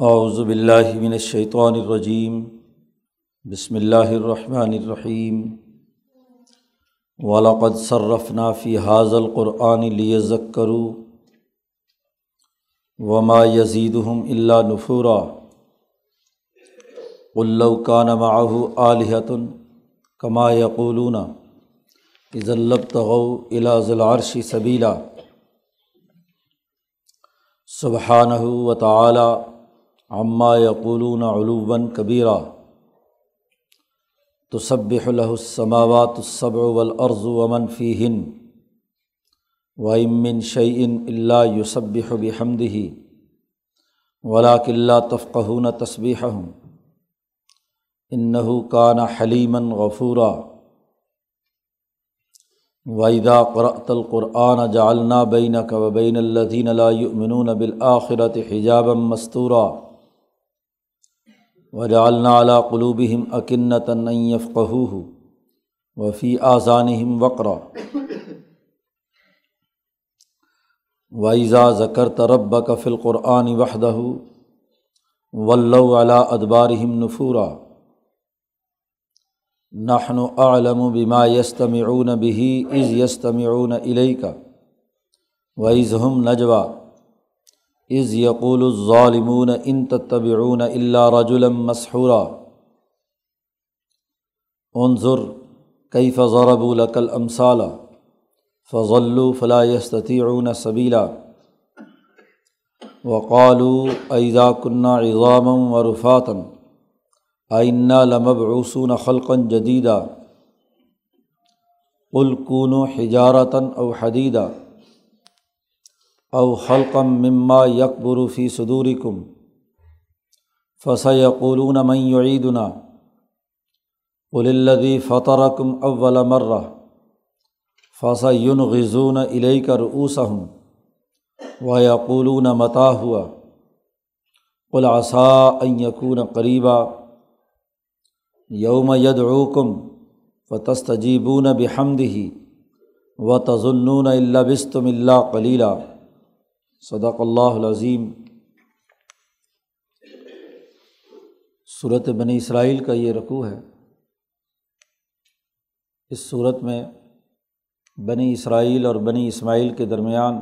اعوذ باللہ من الشیطان الرجیم، بسم اللہ الرحمن الرحیم۔ ولاقد صرفنا فی حاض القرآن لیذکروا وما یزیدہم الا نفورا۔ قل لو کان معه آلہۃ کما یقولون۔ اذا لبتغوا الى ذی العرش سبیلا۔ سبحانہ و تعالی عما یقولون علوباً کبیرہ تصبح له السماوات السبع والارض ومن فیہن۔ وََمن شعین اللہ یوسبح بحمدہ ولاک اللہ تفقہون تصبیحم انہ کان حلیمً غفورا۔ وحیدہ قرأت القرآن جعلنا بینک و بین الذین لا یؤمنون بالآخرة حجابا مستورا وجعلنا على قلوبهم أكنة أن يفقهوه وفي آذانهم وقرا. وإذا ذكرت ربك في القرآن وحده ولوا على أدبارهم نفورا. نحن أعلم بما يستمعون به إذ يستمعون إليك وإذ هم نجوى. از یقول الظالمون ان تتبعون اللہ رج مسحورا۔ عنظر کئی فضرب القل امثال فضل فلاستطیعون صبیلا وقالو ایزا کنہ اضام و رفاتن آئنہ لمبعوثون خلقن جدیدہ الکون و حجارتاً او حدیدہ او خلقم مما یکبر فی صدور کم فص یقولون من یعیدنا قل الذي فطرکم اول مرہ فص یون غزون علیہ کر اوسم و یقولون متا ہوا قل عصا ان یکون قریبا یوم یدعوکم فتستجیبون بحمدہ و تظنون اللہ بستم اللہ کلیلہ صدق اللہ العظیم۔ صورت بنی اسرائیل کا یہ رقوع ہے۔ اس صورت میں بنی اسرائیل اور بنی اسماعیل کے درمیان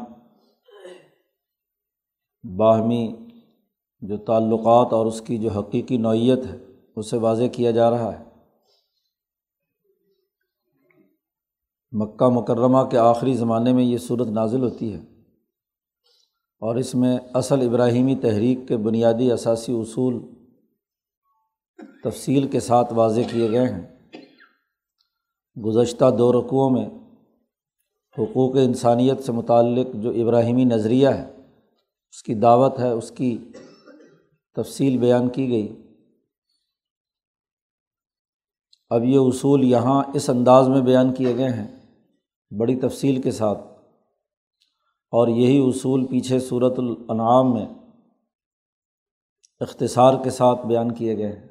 باہمی جو تعلقات اور اس کی جو حقیقی نوعیت ہے، اسے واضح کیا جا رہا ہے۔ مکہ مکرمہ کے آخری زمانے میں یہ صورت نازل ہوتی ہے۔ اور اس میں اصل ابراہیمی تحریک کے بنیادی اثاثی اصول تفصیل کے ساتھ واضح کیے گئے ہیں۔ گزشتہ دو رقوؤں میں حقوق انسانیت سے متعلق جو ابراہیمی نظریہ ہے، اس کی دعوت ہے، اس کی تفصیل بیان کی گئی۔ اب یہ اصول یہاں اس انداز میں بیان کیے گئے ہیں، بڑی تفصیل کے ساتھ۔ اور یہی اصول پیچھے صورت الانعام میں اختصار کے ساتھ بیان کیے گئے ہیں۔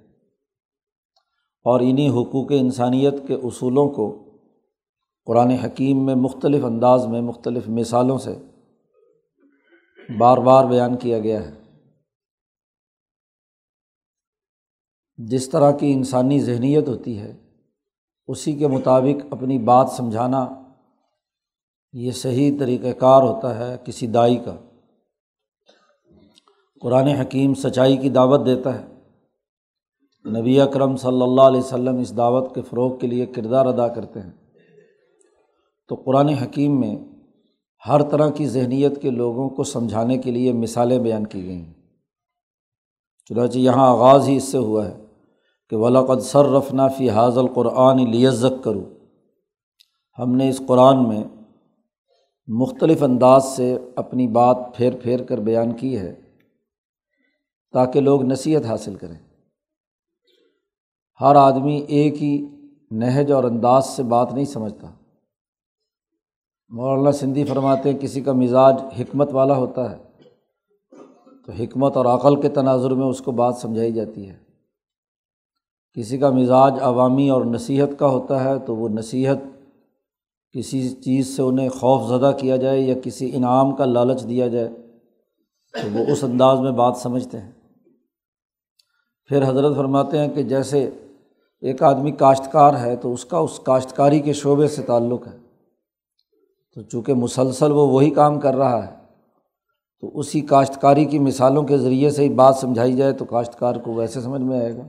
اور انہیں حقوق انسانیت کے اصولوں کو قرآن حکیم میں مختلف انداز میں مختلف مثالوں سے بار بار بیان کیا گیا ہے۔ جس طرح کی انسانی ذہنیت ہوتی ہے، اسی کے مطابق اپنی بات سمجھانا یہ صحیح طریقۂ کار ہوتا ہے کسی دائی کا۔ قرآن حکیم سچائی کی دعوت دیتا ہے۔ نبی اکرم صلی اللہ علیہ وسلم اس دعوت کے فروغ کے لیے کردار ادا کرتے ہیں۔ تو قرآن حکیم میں ہر طرح کی ذہنیت کے لوگوں کو سمجھانے کے لیے مثالیں بیان کی گئی ہیں چنانچہ یہاں آغاز ہی اس سے ہوا ہے کہ ولاقد سر رفنا فی حاضل قرآن لیزک کرو ہم نے اس قرآن میں مختلف انداز سے اپنی بات پھیر پھیر کر بیان کی ہے تاکہ لوگ نصیحت حاصل کریں۔ ہر آدمی ایک ہی نہج اور انداز سے بات نہیں سمجھتا۔ مولانا سندھی فرماتے ہیں، کسی کا مزاج حکمت والا ہوتا ہے، تو حکمت اور عقل کے تناظر میں اس کو بات سمجھائی جاتی ہے۔ کسی کا مزاج عوامی اور نصیحت کا ہوتا ہے، تو وہ نصیحت کسی چیز سے انہیں خوف زدہ کیا جائے یا کسی انعام کا لالچ دیا جائے، تو وہ اس انداز میں بات سمجھتے ہیں۔ پھر حضرت فرماتے ہیں کہ جیسے ایک آدمی کاشتکار ہے تو اس کا اس کاشتکاری کے شعبے سے تعلق ہے۔ تو چونکہ مسلسل وہ وہی کام کر رہا ہے، تو اسی کاشتکاری کی مثالوں کے ذریعے سے ہی بات سمجھائی جائے تو کاشتکار کو ویسے سمجھ میں آئے گا۔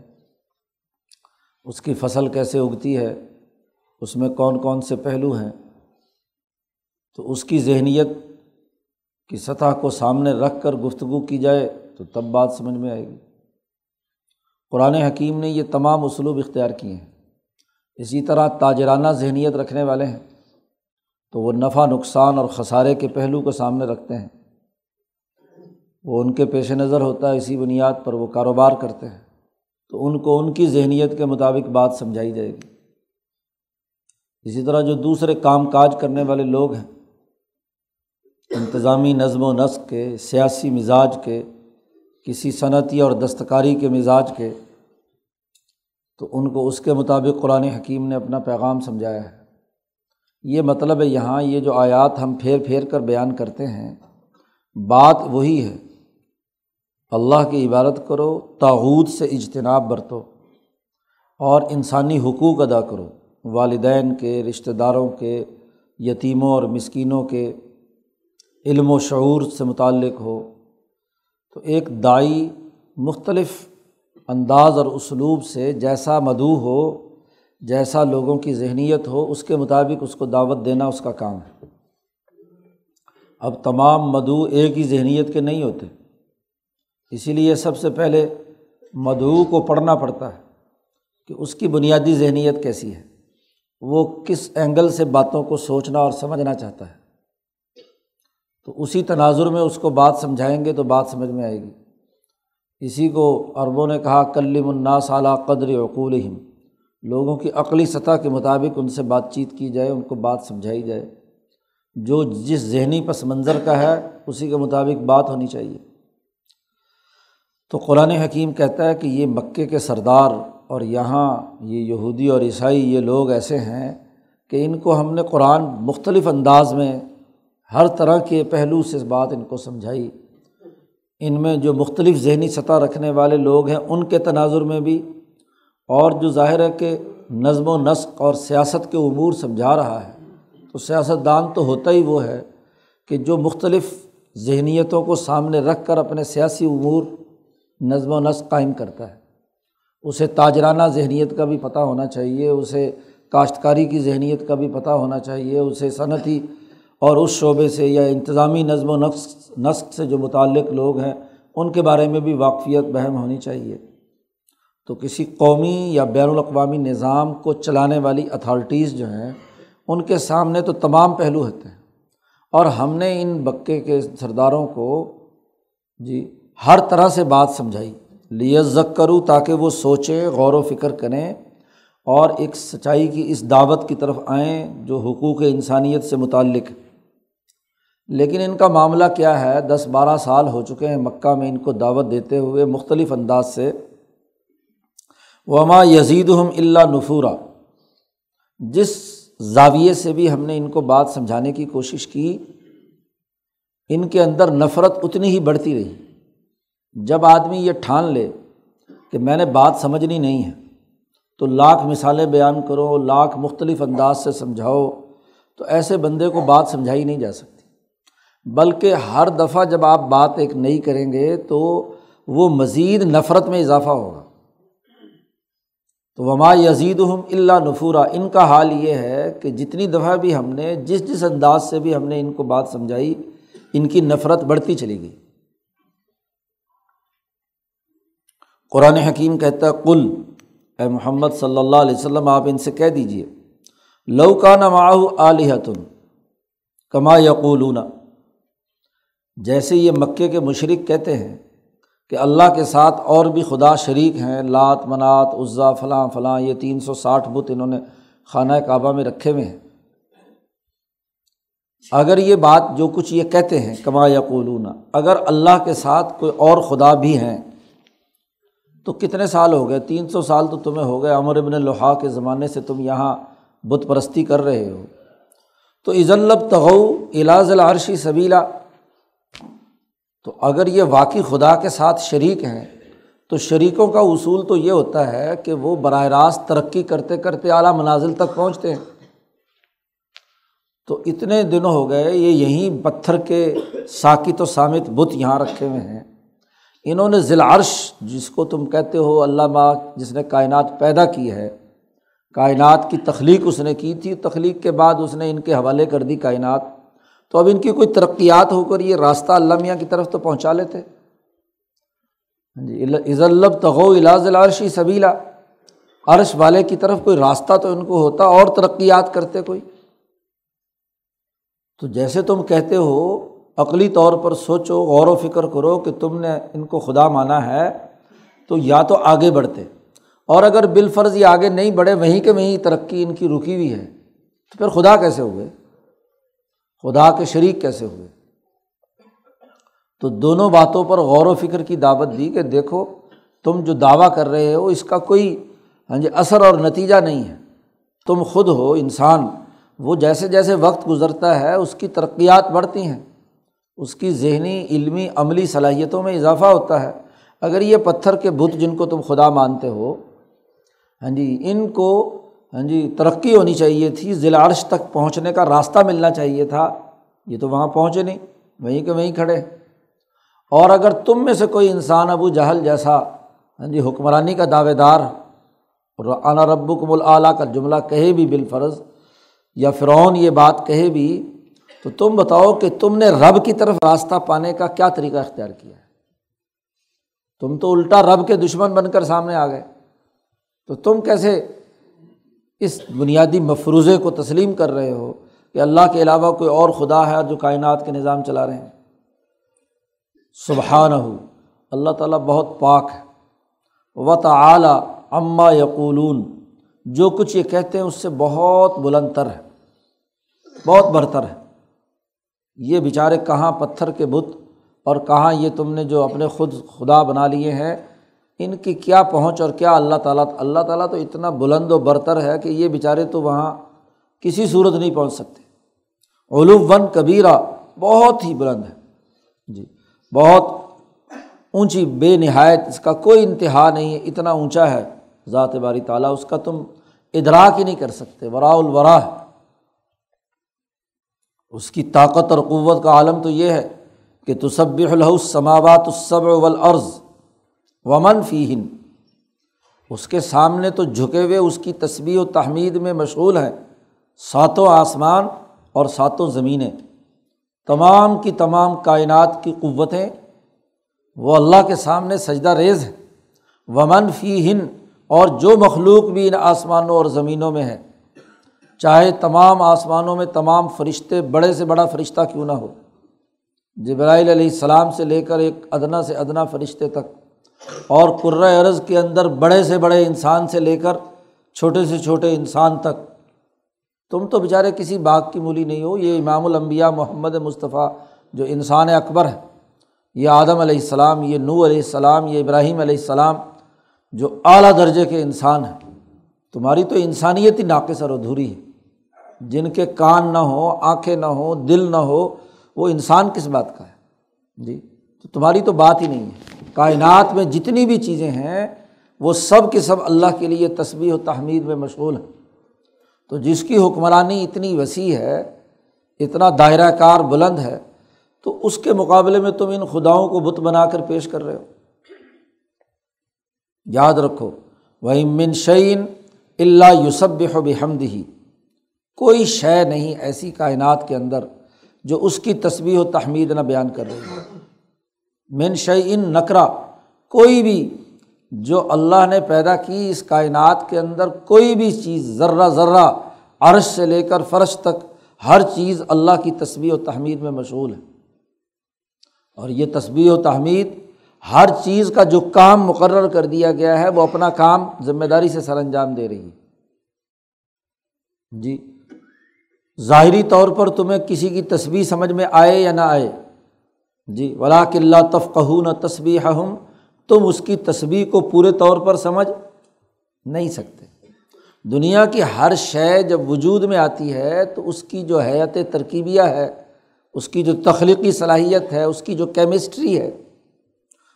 اس کی فصل کیسے اگتی ہے؟ اس میں کون کون سے پہلو ہیں؟ تو اس کی ذہنیت کی سطح کو سامنے رکھ کر گفتگو کی جائے تو تب بات سمجھ میں آئے گی۔ قرآن حکیم نے یہ تمام اسلوب اختیار کیے ہیں۔ اسی طرح تاجرانہ ذہنیت رکھنے والے ہیں۔ تو وہ نفع، نقصان اور خسارے کے پہلو کو سامنے رکھتے ہیں۔ وہ ان کے پیش نظر ہوتا ہے، اسی بنیاد پر وہ کاروبار کرتے ہیں۔ تو ان کو ان کی ذہنیت کے مطابق بات سمجھائی جائے گی۔ اسی طرح جو دوسرے کام کاج کرنے والے لوگ ہیں، انتظامی نظم و نسق کے، سیاسی مزاج کے، کسی صنعتی اور دستکاری کے مزاج کے، تو ان کو اس کے مطابق قرآن حکیم نے اپنا پیغام سمجھایا ہے۔ یہ مطلب ہے یہاں یہ جو آیات ہم پھیر پھیر کر بیان کرتے ہیں، بات وہی ہے۔ اللہ کی عبادت کرو تاوت سے اجتناب برتو اور انسانی حقوق ادا کرو۔ والدین کے، رشتہ داروں کے، یتیموں اور مسکینوں کے علم و شعور سے متعلق ہو۔ تو ایک دائی مختلف انداز اور اسلوب سے جیسا مدعو ہو، جیسا لوگوں کی ذہنیت ہو، اس کے مطابق اس کو دعوت دینا اس کا کام ہے۔ اب تمام مدعو ایک ہی ذہنیت کے نہیں ہوتے۔ اسی لیے سب سے پہلے مدعو کو پڑھنا پڑتا ہے کہ اس کی بنیادی ذہنیت کیسی ہے۔ وہ کس اینگل سے باتوں کو سوچنا اور سمجھنا چاہتا ہے۔ تو اسی تناظر میں اس کو بات سمجھائیں گے تو بات سمجھ میں آئے گی۔ اسی کو عربوں نے کہا، کلم الناس اعلیٰ قدر عقول لوگوں کی عقلی سطح کے مطابق ان سے بات چیت کی جائے، ان کو بات سمجھائی جائے۔ جو جس ذہنی پس منظر کا ہے، اسی کے مطابق بات ہونی چاہیے۔ تو قرآن حکیم کہتا ہے کہ یہ مکے کے سردار اور یہاں یہ یہودی اور عیسائی یہ لوگ ایسے ہیں کہ ان کو ہم نے قرآن مختلف انداز میں ہر طرح کے پہلو سے بات ان کو سمجھائی۔ ان میں جو مختلف ذہنی سطح رکھنے والے لوگ ہیں، ان کے تناظر میں بھی اور جو ظاہر ہے کہ نظم و نسق اور سیاست کے امور سمجھا رہا ہے۔ تو سیاست دان تو ہوتا ہی وہ ہے کہ جو مختلف ذہنیتوں کو سامنے رکھ کر اپنے سیاسی امور نظم و نسق قائم کرتا ہے۔ اسے تاجرانہ ذہنیت کا بھی پتہ ہونا چاہیے، اسے کاشتکاری کی ذہنیت کا بھی پتہ ہونا چاہیے، اسے صنعتی اور اس شعبے سے یا انتظامی نظم و نسق نسق سے جو متعلق لوگ ہیں، ان کے بارے میں بھی واقفیت بہم ہونی چاہیے۔ تو کسی قومی یا بین الاقوامی نظام کو چلانے والی اتھارٹیز جو ہیں، ان کے سامنے تو تمام پہلو ہوتے ہیں۔ اور ہم نے ان بکے کے سرداروں کو جی ہر طرح سے بات سمجھائی۔ لیزک کروں تاکہ وہ سوچیں غور و فکر کریں اور ایک سچائی کی اس دعوت کی طرف آئیں جو حقوق انسانیت سے متعلق ہے۔ لیکن ان کا معاملہ کیا ہے؟ دس بارہ سال ہو چکے ہیں مکہ میں ان کو دعوت دیتے ہوئے مختلف انداز سے۔ وما یزید ہم اللہ نفورہ جس زاویے سے بھی ہم نے ان کو بات سمجھانے کی کوشش کی، ان کے اندر نفرت اتنی ہی بڑھتی رہی۔ جب آدمی یہ ٹھان لے کہ میں نے بات سمجھنی نہیں ہے، تو لاکھ مثالیں بیان کرو، لاکھ مختلف انداز سے سمجھاؤ، تو ایسے بندے کو بات سمجھائی نہیں جا سکتی۔ بلکہ ہر دفعہ جب آپ بات ایک نئی کریں گے تو وہ مزید نفرت میں اضافہ ہوگا۔ تو وما یزید ہم اللہ نفورہ ان کا حال یہ ہے کہ جتنی دفعہ بھی ہم نے، جس جس انداز سے بھی ہم نے ان کو بات سمجھائی، ان کی نفرت بڑھتی چلی گئی۔ قرآن حکیم کہتا ہے کل اے محمد صلی اللہ علیہ وسلم، آپ ان سے کہہ دیجیے لوکا نماح علیحتن کما یقولون۔ جیسے یہ مکے کے مشرق کہتے ہیں کہ اللہ کے ساتھ اور بھی خدا شریک ہیں، لات، منات، عزا، فلاں فلاں، یہ تین سو ساٹھ بت انہوں نے خانہ کعبہ میں رکھے ہوئے ہیں۔ اگر یہ بات جو کچھ یہ کہتے ہیں، کما یقولون، اگر اللہ کے ساتھ کوئی اور خدا بھی ہیں تو کتنے سال ہو گئے؟ تین سو سال تو تمہیں ہو گئے امر ابن الحا کے زمانے سے تم یہاں بت پرستی کر رہے ہو۔ تو عزلب تغو الاز العرشی سبیلا۔ تو اگر یہ واقعی خدا کے ساتھ شریک ہیں، تو شریکوں کا اصول تو یہ ہوتا ہے کہ وہ براہ راست ترقی کرتے کرتے اعلیٰ منازل تک پہنچتے ہیں۔ تو اتنے دنوں ہو گئے، یہ یہیں پتھر کے ساکت و سامت بت یہاں رکھے ہوئے ہیں۔ انہوں نے ضلع عرش جس کو تم کہتے ہو اللہ جس نے کائنات پیدا کی ہے، کائنات کی تخلیق اس نے کی تھی، تخلیق کے بعد اس نے ان کے حوالے کر دی کائنات۔ تو اب ان کی کوئی ترقیات ہو کر یہ راستہ اللہ میاں کی طرف تو پہنچا لیتے۔ ہاں جی عزلب تغو علاج العرشی سبیلا۔ عرش والے کی طرف کوئی راستہ تو ان کو ہوتا، اور ترقیات کرتے کوئی۔ تو جیسے تم کہتے ہو عقلی طور پر سوچو، غور و فکر کرو کہ تم نے ان کو خدا مانا ہے، تو یا تو آگے بڑھتے۔ اور اگر بال فرض یہ آگے نہیں بڑھے، وہیں کہ وہیں ترقی ان کی رکی ہوئی ہے۔ تو پھر خدا کیسے ہوئے؟ خدا کے شریک کیسے ہوئے؟ تو دونوں باتوں پر غور و فکر کی دعوت دی کہ دیکھو، تم جو دعویٰ کر رہے ہو، اس کا کوئی ہاں جی اثر اور نتیجہ نہیں ہے۔ تم خود ہو انسان، وہ جیسے جیسے وقت گزرتا ہے، اس کی ترقیات بڑھتی ہیں۔ اس کی ذہنی، علمی، عملی صلاحیتوں میں اضافہ ہوتا ہے۔ اگر یہ پتھر کے بت جن کو تم خدا مانتے ہو ہاں جی ان کو ہاں جی ترقی ہونی چاہیے تھی ضلع عرش تک پہنچنے کا راستہ ملنا چاہیے تھا۔ یہ تو وہاں پہنچے نہیں، وہیں کہ وہیں کھڑے۔ اور اگر تم میں سے کوئی انسان ابو جہل جیسا ہاں جی حکمرانی کا دعوے دار انا رب کم العلیٰ کا جملہ کہے بھی بالفرض، یا فرعون یہ بات کہے بھی تو تم بتاؤ کہ تم نے رب کی طرف راستہ پانے کا کیا طریقہ اختیار کیا ہے؟ تم تو الٹا رب کے دشمن بن کر سامنے آ گئے۔ تو تم کیسے اس بنیادی مفروضے کو تسلیم کر رہے ہو کہ اللہ کے علاوہ کوئی اور خدا ہے جو کائنات کے نظام چلا رہے ہیں؟ سبحان ہو اللہ تعالیٰ بہت پاک ہے۔ و تعلیٰ اماں یقولون جو کچھ یہ کہتے ہیں اس سے بہت بلند تر ہے۔ بہت برتر ہے۔ یہ بیچارے کہاں پتھر کے بت اور کہاں یہ تم نے جو اپنے خود خدا بنا لیے ہیں، ان کی کیا پہنچ اور کیا اللہ تعالیٰ اللہ تعالیٰ تو اتنا بلند و برتر ہے کہ یہ بیچارے تو وہاں کسی صورت نہیں پہنچ سکتے۔ علو ون کبیرہ، بہت ہی بلند ہے۔ جی بہت اونچی بے نہایت، اس کا کوئی انتہا نہیں ہے، اتنا اونچا ہے ذات باری تعالیٰ، اس کا تم ادراک ہی نہیں کر سکتے ورا الورا ہے۔ اس کی طاقت اور قوت کا عالم تو یہ ہے کہ تصب السماوات الصب والارض ومن فی ہن اس کے سامنے تو جھکے ہوئے اس کی تصویر و تحمید میں مشغول ہیں ساتوں آسمان اور ساتوں زمینیں۔ تمام کی تمام کائنات کی قوتیں وہ اللہ کے سامنے سجدہ ریز ہے ومن فی ہن اور جو مخلوق بھی ان آسمانوں اور زمینوں میں ہے چاہے تمام آسمانوں میں تمام فرشتے بڑے سے بڑا فرشتہ کیوں نہ ہو۔ جبرائیل علیہ السلام سے لے کر ایک ادنا سے ادنا فرشتے تک اور عرض کے اندر بڑے سے بڑے انسان سے لے کر چھوٹے سے چھوٹے انسان تک۔ تم تو بیچارے کسی باغ کی مولی نہیں ہو، یہ امام الانبیاء محمد مصطفیٰ جو انسان اکبر ہے، یہ آدم علیہ السلام، یہ نو علیہ السلام، یہ ابراہیم علیہ السلام جو اعلیٰ درجے کے انسان ہیں۔ تمہاری تو انسانیت ہی ناقص اور ادھوری ہے۔ جن کے کان نہ ہوں، آنکھیں نہ ہوں، دل نہ ہو، وہ انسان کس بات کا ہے؟ جی تو تمہاری تو بات ہی نہیں ہے۔ کائنات میں جتنی بھی چیزیں ہیں، وہ سب کے سب اللہ کے لیے تصویر و تحمید میں مشغول ہیں۔ تو جس کی حکمرانی اتنی وسیع ہے، اتنا دائرہ کار بلند ہے، تو اس کے مقابلے میں تم ان خداؤں کو بت بنا کر پیش کر رہے ہو۔ یاد رکھو وہ منشین اللہ یوسب بحمد ہی کوئی شے نہیں ایسی کائنات کے اندر جو اس کی تصویر و تحمید نہ بیان کر رہی ہے ان نقرا کوئی بھی جو اللہ نے پیدا کی اس کائنات کے اندر کوئی بھی چیز ذرہ ذرہ عرش سے لے کر فرش تک، ہر چیز اللہ کی تصویر و تحمید میں مشغول ہے۔ اور یہ تصویر و تحمید ہر چیز کا جو کام مقرر کر دیا گیا ہے، وہ اپنا کام ذمہ داری سے سر انجام دے رہی ہے۔ جی۔ ظاہری طور پر تمہیں کسی کی تصویر سمجھ میں آئے یا نہ آئے۔ جی ولا کلّہ تفقہ نہ تصویر ہم تم اس کی تصویر کو پورے طور پر سمجھ نہیں سکتے۔ دنیا کی ہر شے جب وجود میں آتی ہے، تو اس کی جو حیت ترکیبیہ ہے، اس کی جو تخلیقی صلاحیت ہے، اس کی جو کیمسٹری ہے،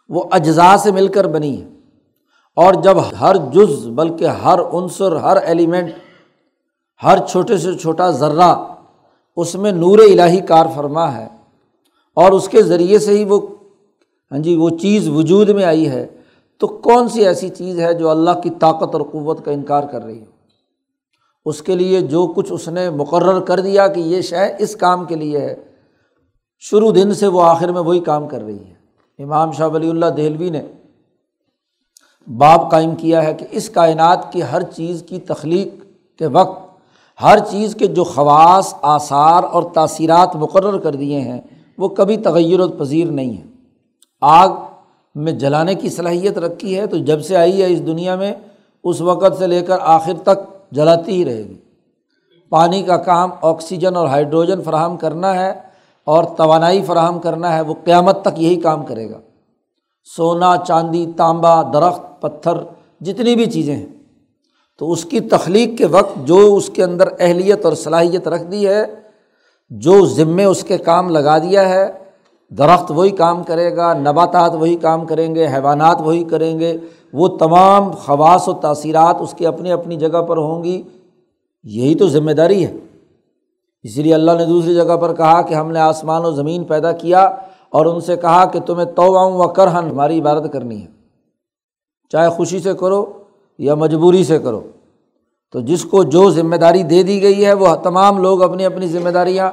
وہ اجزاء سے مل کر بنی ہے۔ اور جب ہر جز، بلکہ ہر عنصر، ہر ایلیمنٹ ہر چھوٹے سے چھوٹا ذرہ اس میں نور الہی کار فرما ہے اور اس کے ذریعے سے ہی وہ ہاں جی وہ چیز وجود میں آئی ہے۔ تو کون سی ایسی چیز ہے جو اللہ کی طاقت اور قوت کا انکار کر رہی ہو؟ اس کے لیے جو کچھ اس نے مقرر کر دیا کہ یہ شے اس کام کے لیے ہے، شروع دن سے وہ آخر میں وہی کام کر رہی ہے۔ امام شاہ ولی اللہ دہلوی نے باب قائم کیا ہے کہ اس کائنات کی ہر چیز کی تخلیق کے وقت ہر چیز کے جو خواص، آثار اور تاثیرات مقرر کر دیے ہیں، وہ کبھی تغیر و پذیر نہیں ہے آگ میں جلانے کی صلاحیت رکھی ہے تو جب سے آئی ہے اس دنیا میں، اس وقت سے لے کر آخر تک جلاتی ہی رہے گی۔ پانی کا کام آکسیجن اور ہائیڈروجن فراہم کرنا ہے اور توانائی فراہم کرنا ہے، وہ قیامت تک یہی کام کرے گا۔ سونا، چاندی، تانبا، درخت، پتھر، جتنی بھی چیزیں ہیں۔ تو اس کی تخلیق کے وقت جو اس کے اندر اہلیت اور صلاحیت رکھ دی ہے، جو ذمے اس کے کام لگا دیا ہے، درخت وہی کام کرے گا، نباتات وہی کام کریں گے، حیوانات وہی کریں گے، وہ تمام خواص و تاثیرات اس کی اپنی اپنی جگہ پر ہوں گی، یہی تو ذمہ داری ہے۔ اسی لیے اللہ نے دوسری جگہ پر کہا کہ ہم نے آسمان و زمین پیدا کیا اور ان سے کہا کہ تمہیں تو آؤں و کرہن ہماری عبادت کرنی ہے۔ چاہے خوشی سے کرو یا مجبوری سے کرو۔ تو جس کو جو ذمہ داری دے دی گئی ہے، وہ تمام لوگ اپنی اپنی ذمہ داریاں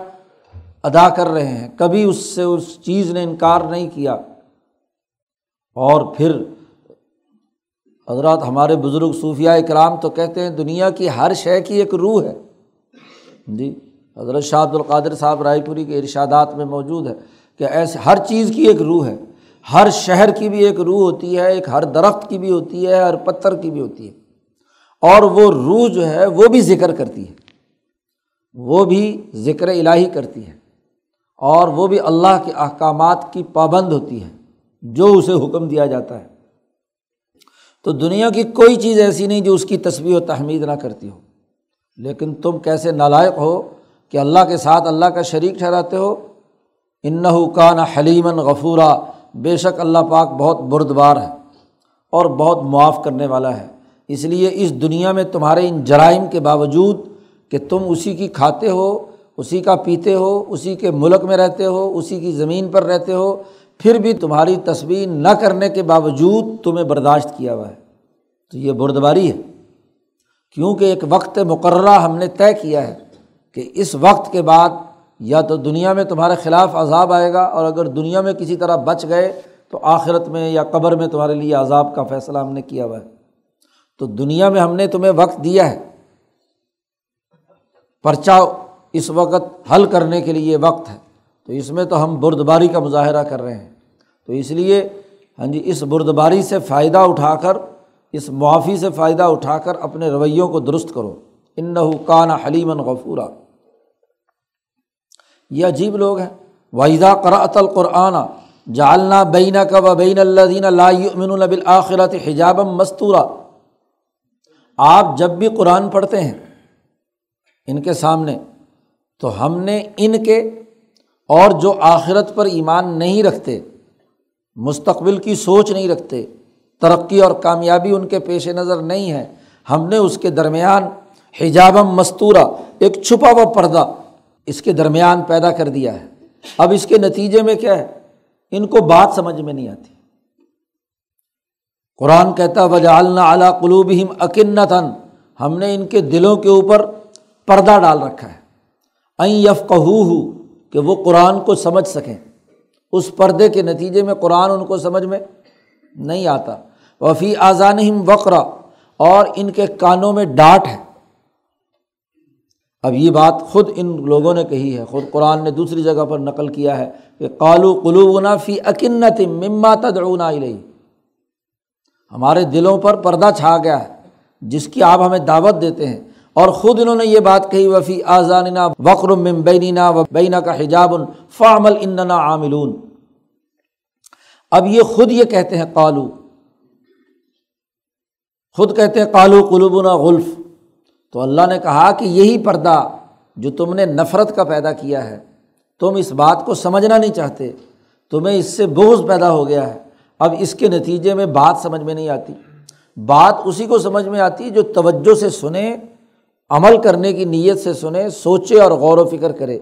ادا کر رہے ہیں۔ کبھی اس سے اس چیز نے انکار نہیں کیا۔ اور پھر حضرات ہمارے بزرگ صوفیہ اکرام تو کہتے ہیں، دنیا کی ہر شے کی ایک روح ہے۔ جی حضرت شاہ عبد القادر صاحب رائے پوری کے ارشادات میں موجود ہے کہ ایسے ہر چیز کی ایک روح ہے۔ ہر شہر کی بھی ایک روح ہوتی ہے، ایک ہر درخت کی بھی ہوتی ہے، ہر پتھر کی بھی ہوتی ہے۔ اور وہ روح جو ہے، وہ بھی ذکر کرتی ہے۔ وہ بھی ذکر الہی کرتی ہے۔ اور وہ بھی اللہ کے احکامات کی پابند ہوتی ہے، جو اسے حکم دیا جاتا ہے۔ تو دنیا کی کوئی چیز ایسی نہیں جو اس کی تصویر و تحمید نہ کرتی ہو۔ لیکن تم کیسے نالائق ہو کہ اللہ کے ساتھ اللہ کا شریک ٹھہراتے ہو؟ ان بے شک اللہ پاک بہت بردبار ہے اور بہت معاف کرنے والا ہے۔ اس لیے اس دنیا میں تمہارے ان جرائم کے باوجود کہ تم اسی کی کھاتے ہو، اسی کا پیتے ہو، اسی کے ملک میں رہتے ہو، اسی کی زمین پر رہتے ہو، پھر بھی تمہاری تصویر نہ کرنے کے باوجود تمہیں برداشت کیا ہوا ہے۔ تو یہ بردباری ہے۔ کیونکہ ایک وقت مقررہ ہم نے طے کیا ہے کہ اس وقت کے بعد یا تو دنیا میں تمہارے خلاف عذاب آئے گا اور اگر دنیا میں کسی طرح بچ گئے تو آخرت میں یا قبر میں تمہارے لیے عذاب کا فیصلہ ہم نے کیا ہوا ہے۔ تو دنیا میں ہم نے تمہیں وقت دیا ہے۔ پرچہ اس وقت حل کرنے کے لیے وقت ہے۔ تو اس میں تو ہم بردباری کا مظاہرہ کر رہے ہیں۔ تو اس لیے ہاں جی اس بردباری سے فائدہ اٹھا کر، اس معافی سے فائدہ اٹھا کر اپنے رویوں کو درست کرو۔ ان کان حلیمن غفورہ یہ عجیب لوگ ہیں۔ وحیدہ قرأت القرآن جالنا بین کا و بین اللہ دین اللہ بالآخرت حجابم مستورہ آپ جب بھی قرآن پڑھتے ہیں ان کے سامنے، تو ہم نے ان کے اور جو آخرت پر ایمان نہیں رکھتے، مستقبل کی سوچ نہیں رکھتے، ترقی اور کامیابی ان کے پیش نظر نہیں ہے، ہم نے اس کے درمیان حجابم مستورہ، ایک چھپا ہوا پردہ اس کے درمیان پیدا کر دیا ہے۔ اب اس کے نتیجے میں کیا ہے؟ ان کو بات سمجھ میں نہیں آتی۔ قرآن کہتا وجالنا اعلیٰ قلوبہم اکنتن ہم نے ان کے دلوں کے اوپر پردہ ڈال رکھا ہے۔ این یف کہ کہ وہ قرآن کو سمجھ سکیں۔ اس پردے کے نتیجے میں قرآن ان کو سمجھ میں نہیں آتا۔ وفی آزان وقرا، اور ان کے کانوں میں ڈانٹ ہے۔ اب یہ بات خود ان لوگوں نے کہی ہے، خود قرآن نے دوسری جگہ پر نقل کیا ہے کہ قالو قلوب فی اکنت مما تدعونا الیہ۔ ہمارے دلوں پر پردہ چھا گیا ہے، جس کی آپ ہمیں دعوت دیتے ہیں۔ اور خود انہوں نے یہ بات کہی، وفی آزاننا وقر بینینا و بینا کا حجاب فعمل اننا عاملون۔ اب یہ خود یہ کہتے ہیں قالو خود کہتے ہیں کالو قلوبنا غلف۔ تو اللہ نے کہا کہ یہی پردہ جو تم نے نفرت کا پیدا کیا ہے، تم اس بات کو سمجھنا نہیں چاہتے، تمہیں اس سے بوجھ پیدا ہو گیا ہے۔ اب اس کے نتیجے میں بات سمجھ میں نہیں آتی۔ بات اسی کو سمجھ میں آتی جو توجہ سے سنے، عمل کرنے کی نیت سے سنے، سوچے اور غور و فکر کرے۔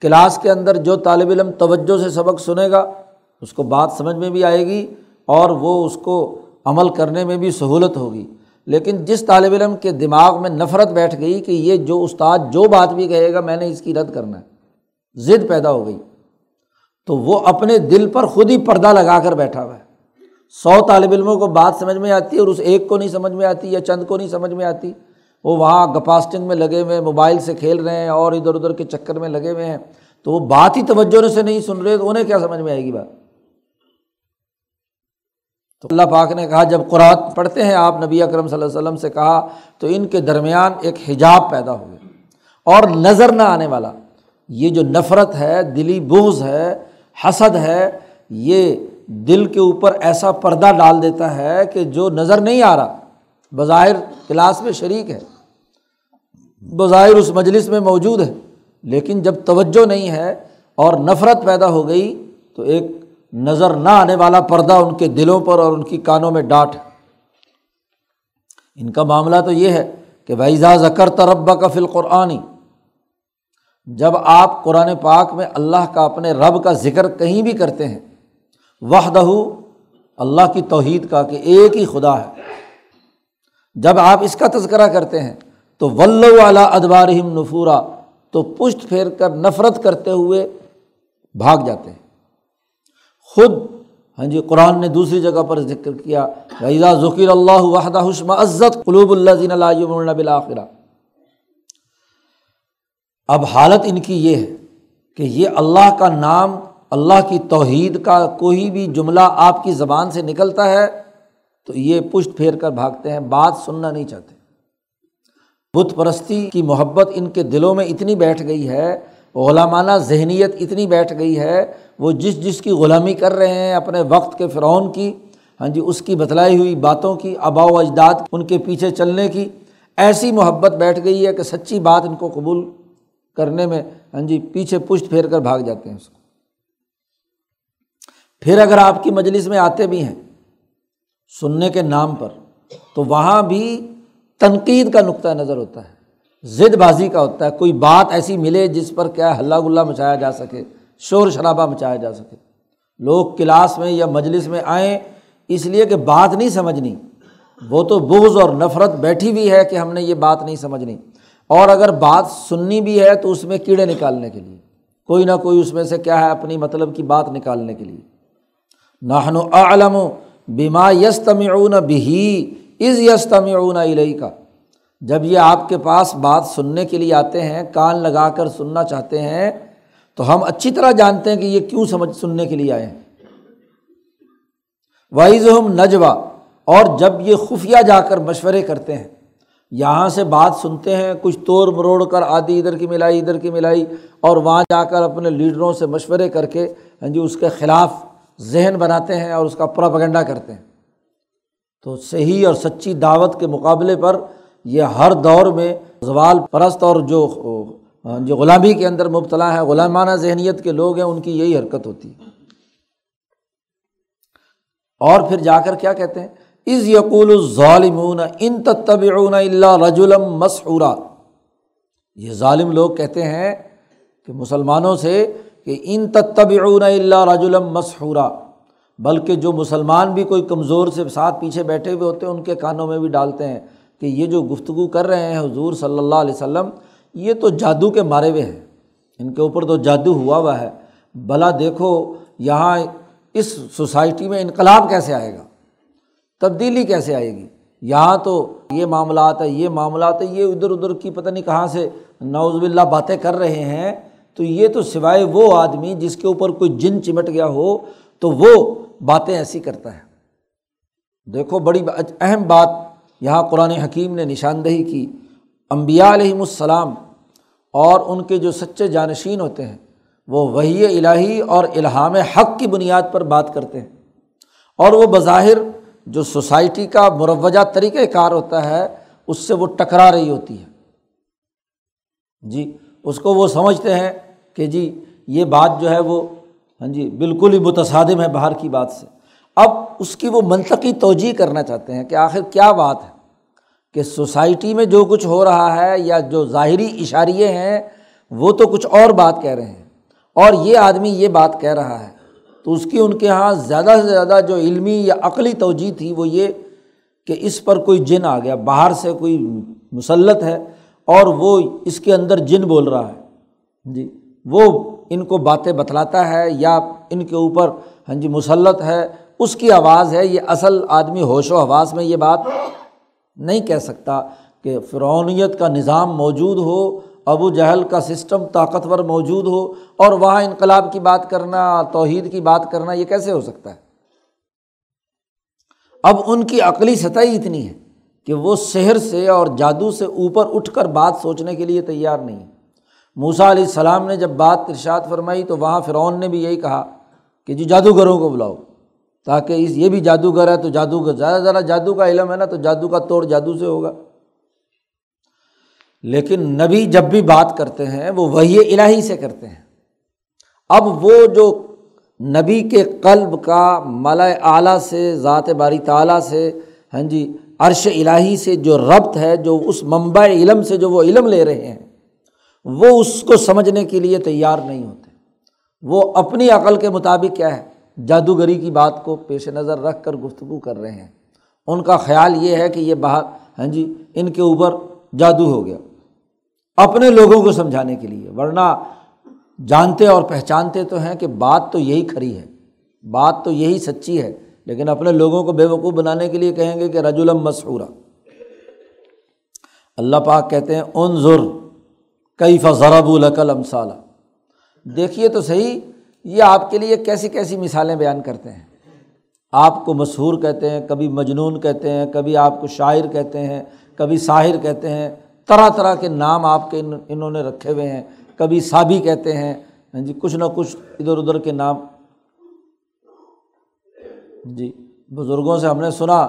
کلاس کے اندر جو طالب علم توجہ سے سبق سنے گا، اس کو بات سمجھ میں بھی آئے گی اور وہ اس کو عمل کرنے میں بھی سہولت ہوگی۔ لیکن جس طالب علم کے دماغ میں نفرت بیٹھ گئی کہ یہ جو استاد جو بات بھی کہے گا میں نے اس کی رد کرنا ہے، ضد پیدا ہو گئی۔ تو وہ اپنے دل پر خود ہی پردہ لگا کر بیٹھا ہوا ہے۔ سو طالب علموں کو بات سمجھ میں آتی ہے اور اس ایک کو نہیں سمجھ میں آتی یا چند کو نہیں سمجھ میں آتی، وہ وہاں گپاسٹنگ میں لگے ہوئے ہیں، موبائل سے کھیل رہے ہیں اور ادھر ادھر کے چکر میں لگے ہوئے ہیں۔ تو وہ بات ہی توجہ سے نہیں سن رہے، تو انہیں کیا سمجھ میں آئے گی بات؟ تو اللہ پاک نے کہا، جب قرآن پڑھتے ہیں آپ، نبی اکرم صلی اللہ علیہ وسلم سے کہا، تو ان کے درمیان ایک حجاب پیدا ہو گیا اور نظر نہ آنے والا، یہ جو نفرت ہے، دلی بوز ہے، حسد ہے، یہ دل کے اوپر ایسا پردہ ڈال دیتا ہے کہ جو نظر نہیں آ رہا۔ بظاہر کلاس میں شریک ہے، بظاہر اس مجلس میں موجود ہے، لیکن جب توجہ نہیں ہے اور نفرت پیدا ہو گئی، تو ایک نظر نہ آنے والا پردہ ان کے دلوں پر اور ان کی کانوں میں ڈانٹ ان کا معاملہ تو یہ ہے کہ ویزا ذکر تربا کا فل قرآنی جب آپ قرآن پاک میں اللہ کا اپنے رب کا ذکر کہیں بھی کرتے ہیں، وحدہ اللہ کی توحید کا کہ ایک ہی خدا ہے۔ جب آپ اس کا تذکرہ کرتے ہیں، تو ولو والا ادبارہم نفورا، تو پشت پھیر کر نفرت کرتے ہوئے بھاگ جاتے ہیں۔ خود ہاں جی قرآن نے دوسری جگہ پر ذکر کیا وحیدہ ذکیر اللہ وحدہ حسم عزت قلوب اللہ زین اللہ بلاخرہ اب حالت ان کی یہ ہے کہ یہ اللہ کا نام، اللہ کی توحید کا کوئی بھی جملہ آپ کی زبان سے نکلتا ہے، تو یہ پشت پھیر کر بھاگتے ہیں، بات سننا نہیں چاہتے۔ بت پرستی کی محبت ان کے دلوں میں اتنی بیٹھ گئی ہے غلامانہ ذہنیت اتنی بیٹھ گئی ہے، وہ جس جس کی غلامی کر رہے ہیں اپنے وقت کے فرعون کی ہاں جی اس کی بتلائی ہوئی باتوں کی، آبا و اجداد ان کے پیچھے چلنے کی، ایسی محبت بیٹھ گئی ہے کہ سچی بات ان کو قبول کرنے میں ہاں جی پیچھے پشت پھیر کر بھاگ جاتے ہیں اس کو۔ پھر اگر آپ کی مجلس میں آتے بھی ہیں سننے کے نام پر، تو وہاں بھی تنقید کا نقطۂ نظر ہوتا ہے۔ ضد بازی کا ہوتا ہے، کوئی بات ایسی ملے جس پر کیا ہلا گلا مچایا جا سکے، شور شرابہ مچایا جا سکے۔ لوگ کلاس میں یا مجلس میں آئیں اس لیے کہ بات نہیں سمجھنی۔ وہ تو بغض اور نفرت بیٹھی ہوئی ہے کہ ہم نے یہ بات نہیں سمجھنی۔ اور اگر بات سننی بھی ہے تو اس میں کیڑے نکالنے کے لیے۔ کوئی نہ کوئی اس میں سے کیا ہے، اپنی مطلب کی بات نکالنے کے لیے۔ نہن عالم بیما یستمعون بھی از یستمعون علیہ کا جب یہ آپ کے پاس بات سننے کے لیے آتے ہیں، کان لگا کر سننا چاہتے ہیں، تو ہم اچھی طرح جانتے ہیں کہ یہ کیوں سمجھ سننے کے لیے آئے ہیں۔ وائز ہم نجوا، اور جب یہ خفیہ جا کر مشورے کرتے ہیں، یہاں سے بات سنتے ہیں، کچھ توڑ مروڑ کر آدھی ادھر کی ملائی، ادھر کی ملائی، اور وہاں جا کر اپنے لیڈروں سے مشورے کر کے ہاں جی اس کے خلاف ذہن بناتے ہیں اور اس کا پراپگنڈا کرتے ہیں۔ تو صحیح اور سچی دعوت کے مقابلے پر یہ ہر دور میں زوال پرست اور جو جو غلامی کے اندر مبتلا ہے غلامانہ ذہنیت کے لوگ ہیں، ان کی یہی حرکت ہوتی ہے۔ اور پھر جا کر کیا کہتے ہیں؟ از یقول الظالمون ان تتبعون اللہ رجولم مسعورا یہ ظالم لوگ کہتے ہیں کہ مسلمانوں سے کہ ان تتبعون اللہ رجولم مسحورا۔ بلکہ جو مسلمان بھی کوئی کمزور سے ساتھ پیچھے بیٹھے ہوئے ہوتے ہیں، ان کے کانوں میں بھی ڈالتے ہیں۔ کہ یہ جو گفتگو کر رہے ہیں حضور صلی اللہ علیہ وسلم، یہ تو جادو کے مارے ہوئے ہیں۔ ان کے اوپر تو جادو ہوا ہوا ہے۔ بھلا دیکھو یہاں اس سوسائٹی میں انقلاب کیسے آئے گا؟ تبدیلی کیسے آئے گی؟ یہاں تو یہ معاملات ہے یہ معاملات ہے یہ ادھر ادھر کی پتہ نہیں کہاں سے نوز باللہ باتیں کر رہے ہیں۔ تو یہ تو سوائے وہ آدمی جس کے اوپر کوئی جن چمٹ گیا ہو، تو وہ باتیں ایسی کرتا ہے۔ دیکھو بڑی اہم بات یہاں قرآن حکیم نے نشاندہی کی۔ امبیا علیہم السلام اور ان کے جو سچے جانشین ہوتے ہیں، وہ وہی الہی اور الہام حق کی بنیاد پر بات کرتے ہیں۔ اور وہ بظاہر جو سوسائٹی کا مروجہ طریقۂ کار ہوتا ہے، اس سے وہ ٹکرا رہی ہوتی ہے۔ جی اس کو وہ سمجھتے ہیں کہ جی یہ بات جو ہے وہ ہاں جی بالکل ہی متصادم ہے باہر کی بات سے۔ اب اس کی وہ منطقی توجہ کرنا چاہتے ہیں کہ آخر کیا بات ہے؟ کہ سوسائٹی میں جو کچھ ہو رہا ہے یا جو ظاہری اشاریے ہیں، وہ تو کچھ اور بات کہہ رہے ہیں۔ اور یہ آدمی یہ بات کہہ رہا ہے۔ تو اس کی ان کے یہاں زیادہ سے زیادہ جو علمی یا عقلی توجہ تھی، وہ یہ کہ اس پر کوئی جن آ گیا، باہر سے کوئی مسلط ہے اور وہ اس کے اندر جن بول رہا ہے۔ جی وہ ان کو باتیں بتلاتا ہے یا ان کے اوپر ہاں جی مسلط ہے، اس کی آواز ہے۔ یہ اصل آدمی ہوش و حواس میں یہ بات نہیں کہہ سکتا کہ فرونیت کا نظام موجود ہو، ابو جہل کا سسٹم طاقتور موجود ہو اور وہاں انقلاب کی بات کرنا، توحید کی بات کرنا، یہ کیسے ہو سکتا ہے؟ اب ان کی عقلی سطح ہی اتنی ہے کہ وہ شہر سے اور جادو سے اوپر اٹھ کر بات سوچنے کے لیے تیار نہیں ہے موسا علیہ السلام نے جب بات ارشاد فرمائی تو وہاں فرعون نے بھی یہی کہا کہ جی جادوگروں کو بلاؤ۔ تاکہ اس یہ بھی جادوگر ہے تو جادوگر، زیادہ زیادہ جادو کا علم ہے نا تو جادو کا توڑ جادو سے ہوگا۔ لیکن نبی جب بھی بات کرتے ہیں، وہ وہی الہی سے کرتے ہیں۔ اب وہ جو نبی کے قلب کا ملا اعلیٰ سے، ذات باری تعلیٰ سے ہاں جی عرش الہی سے جو ربط ہے، جو اس ممبع علم سے جو وہ علم لے رہے ہیں، وہ اس کو سمجھنے کے لیے تیار نہیں ہوتے۔ وہ اپنی عقل کے مطابق کیا ہے؟ جادوگری کی بات کو پیش نظر رکھ کر گفتگو کر رہے ہیں۔ ان کا خیال یہ ہے کہ یہ بات ہاں جی ان کے اوپر جادو ہو گیا۔ اپنے لوگوں کو سمجھانے کے لیے۔ ورنہ جانتے اور پہچانتے تو ہیں کہ بات تو یہی کھری ہے۔ بات تو یہی سچی ہے۔ لیکن اپنے لوگوں کو بے وقوف بنانے کے لیے کہیں گے کہ رجولم مسحورہ اللہ پاک کہتے ہیں ان ضرور کئی فضرب القل امثالہ دیکھیے تو صحیح یہ آپ کے لیے کیسی کیسی مثالیں بیان کرتے ہیں؟ آپ کو مشہور کہتے ہیں، کبھی مجنون کہتے ہیں، کبھی آپ کو شاعر کہتے ہیں، کبھی ساحر کہتے ہیں، طرح طرح کے نام آپ کے انہوں نے رکھے ہوئے ہیں، کبھی سابی کہتے ہیں۔ ہاں جی کچھ نہ کچھ ادھر ادھر کے نام۔ جی بزرگوں سے ہم نے سنا۔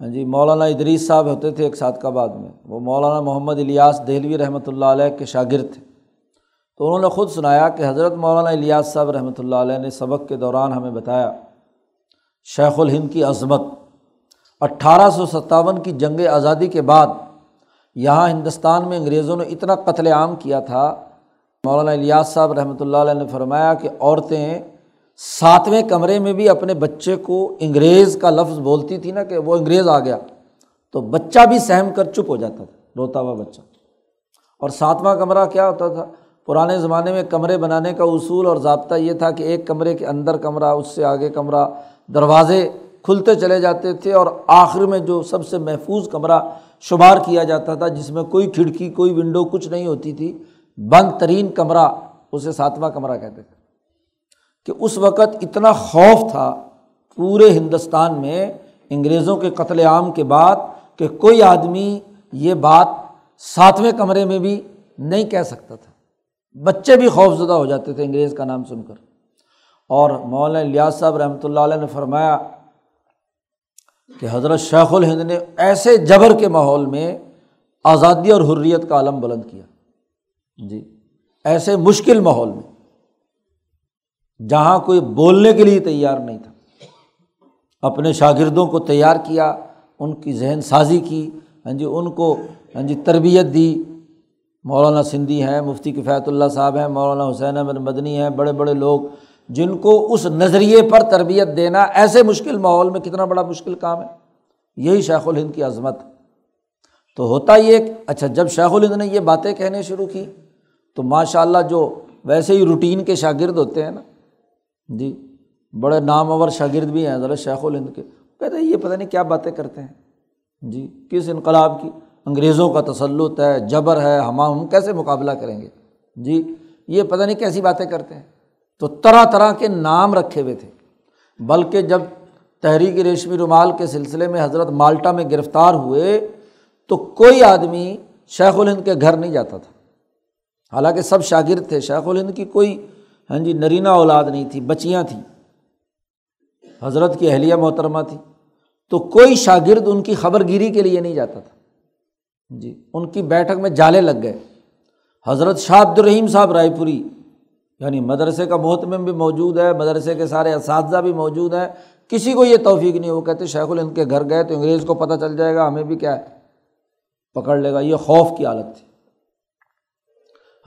ہاں جی مولانا ادریس صاحب ہوتے تھے ایک ساتھ بعد میں۔ وہ مولانا محمد الیاس دہلوی رحمۃ اللہ علیہ کے شاگرد تھے۔ تو انہوں نے خود سنایا کہ حضرت مولانا الیاس صاحب رحمۃ اللہ علیہ نے سبق کے دوران ہمیں بتایا، شیخ الہند کی عظمت، اٹھارہ سو ستاون کی جنگ آزادی کے بعد یہاں ہندوستان میں انگریزوں نے اتنا قتل عام کیا تھا۔ مولانا الیاس صاحب رحمۃ اللہ علیہ نے فرمایا کہ عورتیں ساتویں کمرے میں بھی اپنے بچے کو انگریز کا لفظ بولتی تھی نا کہ وہ انگریز آ گیا، تو بچہ بھی سہم کر چپ ہو جاتا تھا، روتا ہوا بچہ۔ اور ساتواں کمرہ کیا ہوتا تھا؟ پرانے زمانے میں کمرے بنانے کا اصول اور ضابطہ یہ تھا کہ ایک کمرے کے اندر کمرہ، اس سے آگے کمرہ، دروازے کھلتے چلے جاتے تھے اور آخر میں جو سب سے محفوظ کمرہ شمار کیا جاتا تھا، جس میں کوئی کھڑکی، کوئی ونڈو کچھ نہیں ہوتی تھی، بند ترین کمرہ اسے ساتواں کمرہ کہتے تھے۔ کہ اس وقت اتنا خوف تھا پورے ہندوستان میں انگریزوں کے قتل عام کے بعد کہ کوئی آدمی یہ بات ساتویں کمرے میں بھی نہیں کہہ سکتا تھا۔ بچے بھی خوف زدہ ہو جاتے تھے انگریز کا نام سن کر۔ اور مولانا الیاس صاحب رحمۃ اللہ علیہ نے فرمایا کہ حضرت شیخ الہند نے ایسے جبر کے ماحول میں آزادی اور حریت کا عالم بلند کیا۔ جی ایسے مشکل ماحول میں جہاں کوئی بولنے کے لیے تیار نہیں تھا۔ اپنے شاگردوں کو تیار کیا، ان کی ذہن سازی کی ہاں جی ان کو ہاں جی تربیت دی۔ مولانا سندھی ہیں، مفتی کفایت اللہ صاحب ہیں، مولانا حسین احمد مدنی ہیں، بڑے بڑے لوگ جن کو اس نظریے پر تربیت دینا ایسے مشکل ماحول میں کتنا بڑا مشکل کام ہے۔ یہی شیخ الہند کی عظمت۔ تو ہوتا یہ اچھا جب شیخ الہند نے یہ باتیں کہنے شروع کی تو ماشاء اللہ جو ویسے ہی روٹین کے شاگرد ہوتے ہیں نا۔ جی بڑے نامور شاگرد بھی ہیں، ذرا شیخ الہند کے۔ کہتے ہیں، یہ پتہ نہیں کیا باتیں کرتے ہیں۔ جی کس انقلاب کی؟ انگریزوں کا تسلط ہے، جبر ہے، ہم ہم کیسے مقابلہ کریں گے؟ جی یہ پتہ نہیں کیسی باتیں کرتے ہیں۔ تو طرح طرح کے نام رکھے ہوئے تھے۔ بلکہ جب تحریک ریشمی رومال کے سلسلے میں حضرت مالٹا میں گرفتار ہوئے، تو کوئی آدمی شیخ الہند کے گھر نہیں جاتا تھا۔ حالانکہ سب شاگرد تھے، شیخ الہند کی کوئی ہاں جی نرینا اولاد نہیں تھی، بچیاں تھیں۔ حضرت کی اہلیہ محترمہ تھی۔ تو کوئی شاگرد ان کی خبر گیری کے لیے نہیں جاتا تھا۔ جی ان کی بیٹھک میں جالے لگ گئے۔ حضرت شاہ عبد الرحیم صاحب رائے پوری یعنی مدرسے کا محتمم بھی موجود ہے، مدرسے کے سارے اساتذہ بھی موجود ہیں۔ کسی کو یہ توفیق نہیں، وہ کہتے شیخ الند کے گھر گئے تو انگریز کو پتہ چل جائے گا ہمیں بھی کیا ہے، پکڑ لے گا۔ یہ خوف کی حالت تھی۔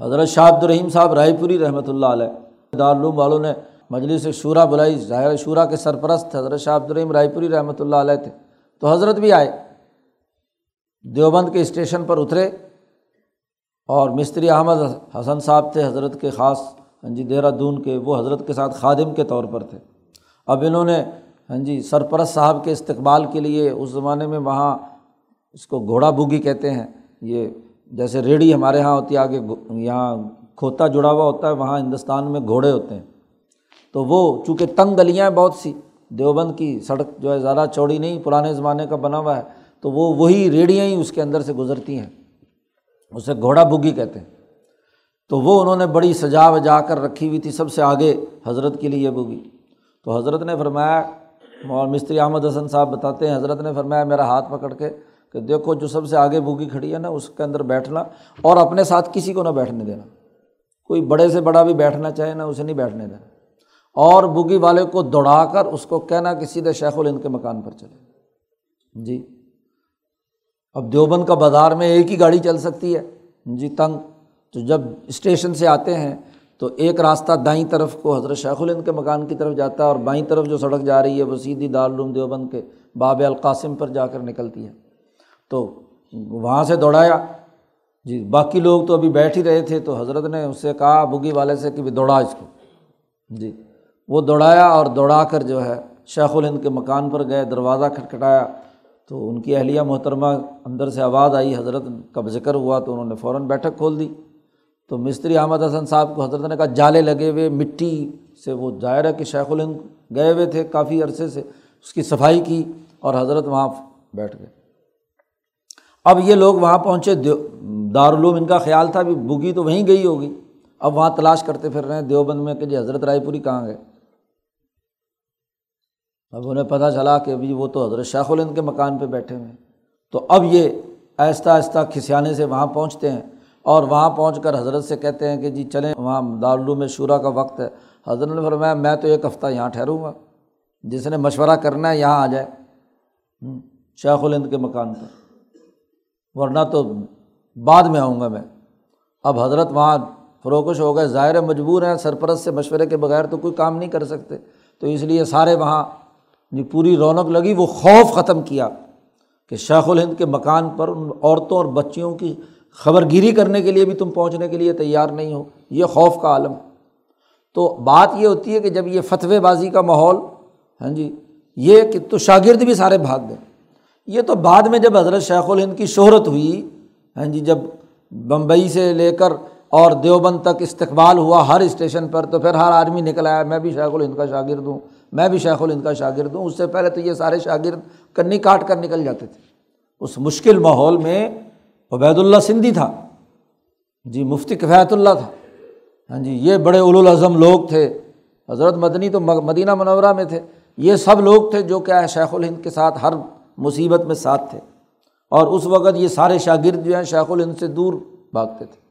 حضرت شاہ عبد الرحیم صاحب رائے پوری رحمۃ اللہ علیہ، دارالعلوم والوں نے مجلس شعرا بلائی، ظاہر شعرا کے سرپرست حضرت شاہ عبد الرحیم رائے پوری رحمۃ اللہ علیہ تھے۔ تو حضرت بھی آئے۔ دیوبند کے اسٹیشن پر اترے اور مستری احمد حسن صاحب تھے، حضرت کے خاص ہاں جی دہرادون کے، وہ حضرت کے ساتھ خادم کے طور پر تھے۔ اب انہوں نے ہاں جی سرپرست صاحب کے استقبال کے لیے اس زمانے میں وہاں اس کو گھوڑا بوگی کہتے ہیں۔ یہ جیسے ریڑھی ہمارے یہاں ہوتی ہے، آگے یہاں کھوتا جڑا ہوا ہوتا ہے، وہاں ہندوستان میں گھوڑے ہوتے ہیں۔ تو وہ چونکہ تنگ گلیاں ہیں بہت سی، دیوبند کی سڑک جو ہے زیادہ چوڑی نہیں، پرانے زمانے کا بنا ہوا ہے تو وہ وہی ریڑیاں ہی اس کے اندر سے گزرتی ہیں، اسے گھوڑا بگی کہتے ہیں۔ تو وہ انہوں نے بڑی سجا وجا کر رکھی ہوئی تھی، سب سے آگے حضرت کے لیے بگی تو حضرت نے فرمایا اور مستری احمد حسن صاحب بتاتے ہیں، حضرت نے فرمایا، میرا ہاتھ پکڑ کے کہ دیکھو جو سب سے آگے بوگی کھڑی ہے نا، اس کے اندر بیٹھنا اور اپنے ساتھ کسی کو نہ بیٹھنے دینا۔ کوئی بڑے سے بڑا بھی بیٹھنا چاہے نا، اسے نہیں بیٹھنے دینا۔ اور بوگی والے کو دوڑا کر اس کو کہنا کہ سیدھے شیخ الند کے مکان پر چلے۔ جی۔ اب دیوبند کا بازار میں ایک ہی گاڑی چل سکتی ہے۔ جی تنگ۔ تو جب اسٹیشن سے آتے ہیں، تو ایک راستہ دائیں طرف کو حضرت شیخ الند کے مکان کی طرف جاتا ہے اور بائیں طرف جو سڑک جا رہی ہے، وہ سیدھی دارالعلوم دیوبند کے باب القاسم پر جا کر نکلتی ہے۔ تو وہاں سے دوڑایا۔ جی باقی لوگ تو ابھی بیٹھ ہی رہے تھے، تو حضرت نے اس سے کہا بگی والے سے کہ بھی دوڑا اس کو۔ جی وہ دوڑایا اور دوڑا کر جو ہے، شیخ الہند کے مکان پر گئے، دروازہ کھٹکھٹایا۔ تو ان کی اہلیہ محترمہ اندر سے آواز آئی، حضرت کا ذکر ہوا تو انہوں نے فوراً بیٹھک کھول دی۔ تو مستری احمد حسن صاحب کو حضرت نے کہا، جالے لگے ہوئے، مٹی سے وہ ظاہر ہے کہ شیخ الہند گئے ہوئے تھے کافی عرصے سے، اس کی صفائی کی اور حضرت وہاں بیٹھ گئے۔ اب یہ لوگ وہاں پہنچے، دارالعلوم ان کا خیال تھا بھی بگی تو وہیں گئی ہوگی۔ اب وہاں تلاش کرتے پھر رہے ہیں دیوبند میں کہ جی حضرت رائے پوری کہاں گئے؟ اب انہیں پتہ چلا کہ ابھی وہ تو حضرت شیخ الند کے مکان پہ بیٹھے ہوئے تو اب یہ آہستہ آہستہ کھسیانے سے وہاں پہنچتے ہیں اور وہاں پہنچ کر حضرت سے کہتے ہیں کہ جی چلیں، وہاں دارالعلوم میں شعرا کا وقت ہے۔ حضرت نے فرمایا، میں تو ایک ہفتہ یہاں ٹھہروں گا۔ جس نے مشورہ کرنا ہے، یہاں آ جائے۔ شیخ الند کے مکان پر۔ ورنہ تو بعد میں آؤں گا میں۔ اب حضرت وہاں فروکش ہو گئے۔ ظاہر مجبور ہیں، سرپرست سے مشورے کے بغیر تو کوئی کام نہیں کر سکتے۔ تو اس لیے سارے وہاں جو پوری رونق لگی، وہ خوف ختم کیا کہ شیخ الہند کے مکان پر ان عورتوں اور بچیوں کی خبر گیری کرنے کے لیے بھی تم پہنچنے کے لیے تیار نہیں ہو۔ یہ خوف کا عالم۔ تو بات یہ ہوتی ہے کہ جب یہ فتوی بازی کا ماحول ہاں جی یہ کہ تو شاگرد بھی سارے بھاگ گئے۔ یہ تو بعد میں جب حضرت شیخ الہند کی شہرت ہوئی ہاں جی جب بمبئی سے لے کر اور دیوبند تک استقبال ہوا ہر اسٹیشن پر، تو پھر ہر آدمی نکل آیا، میں بھی شیخ الہند کا شاگرد ہوں۔ میں بھی شیخ الہند کا شاگرد ہوں، اس سے پہلے تو یہ سارے شاگرد کنی کاٹ کر نکل جاتے تھے۔ اس مشکل ماحول میں عبید اللہ سندھی تھا۔ جی مفتی کفایت اللہ تھا۔ ہاں جی یہ بڑے الاظم لوگ تھے۔ حضرت مدنی تو مدینہ منورہ میں تھے۔ یہ سب لوگ تھے جو کیا ہے، شیخ الہند کے ساتھ ہر مصیبت میں ساتھ تھے۔ اور اس وقت یہ سارے شاگرد جو ہیں، شیخ الہند سے دور بھاگتے تھے۔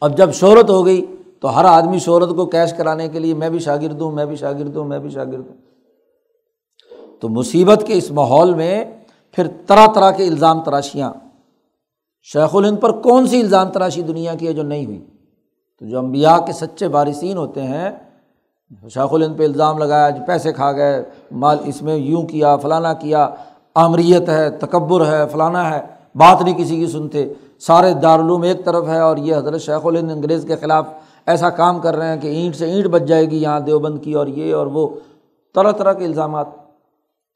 اب جب شہرت ہو گئی تو ہر آدمی شہرت کو کیش کرانے کے لیے میں بھی شاگرد ہوں، میں بھی شاگرد ہوں، میں بھی شاگرد ہوں۔ تو مصیبت کے اس ماحول میں پھر طرح طرح کے الزام تراشیاں۔ شیخ الہند پر کون سی الزام تراشی دنیا کی ہے جو نہیں ہوئی؟ تو جو امبیا کے سچے بارثین ہوتے ہیں، شیخ الہند پہ الزام لگایا جو پیسے کھا گئے، مال اس میں یوں کیا، فلانا کیا، آمریت ہے، تکبر ہے، فلانا ہے، بات نہیں کسی کی سنتے۔ سارے دارالعلوم ایک طرف ہے اور یہ حضرت شیخ الہند انگریز کے خلاف ایسا کام کر رہے ہیں کہ اینٹ سے اینٹ بچ جائے گی، یہاں دیوبند کی اور یہ اور وہ، طرح طرح کے الزامات۔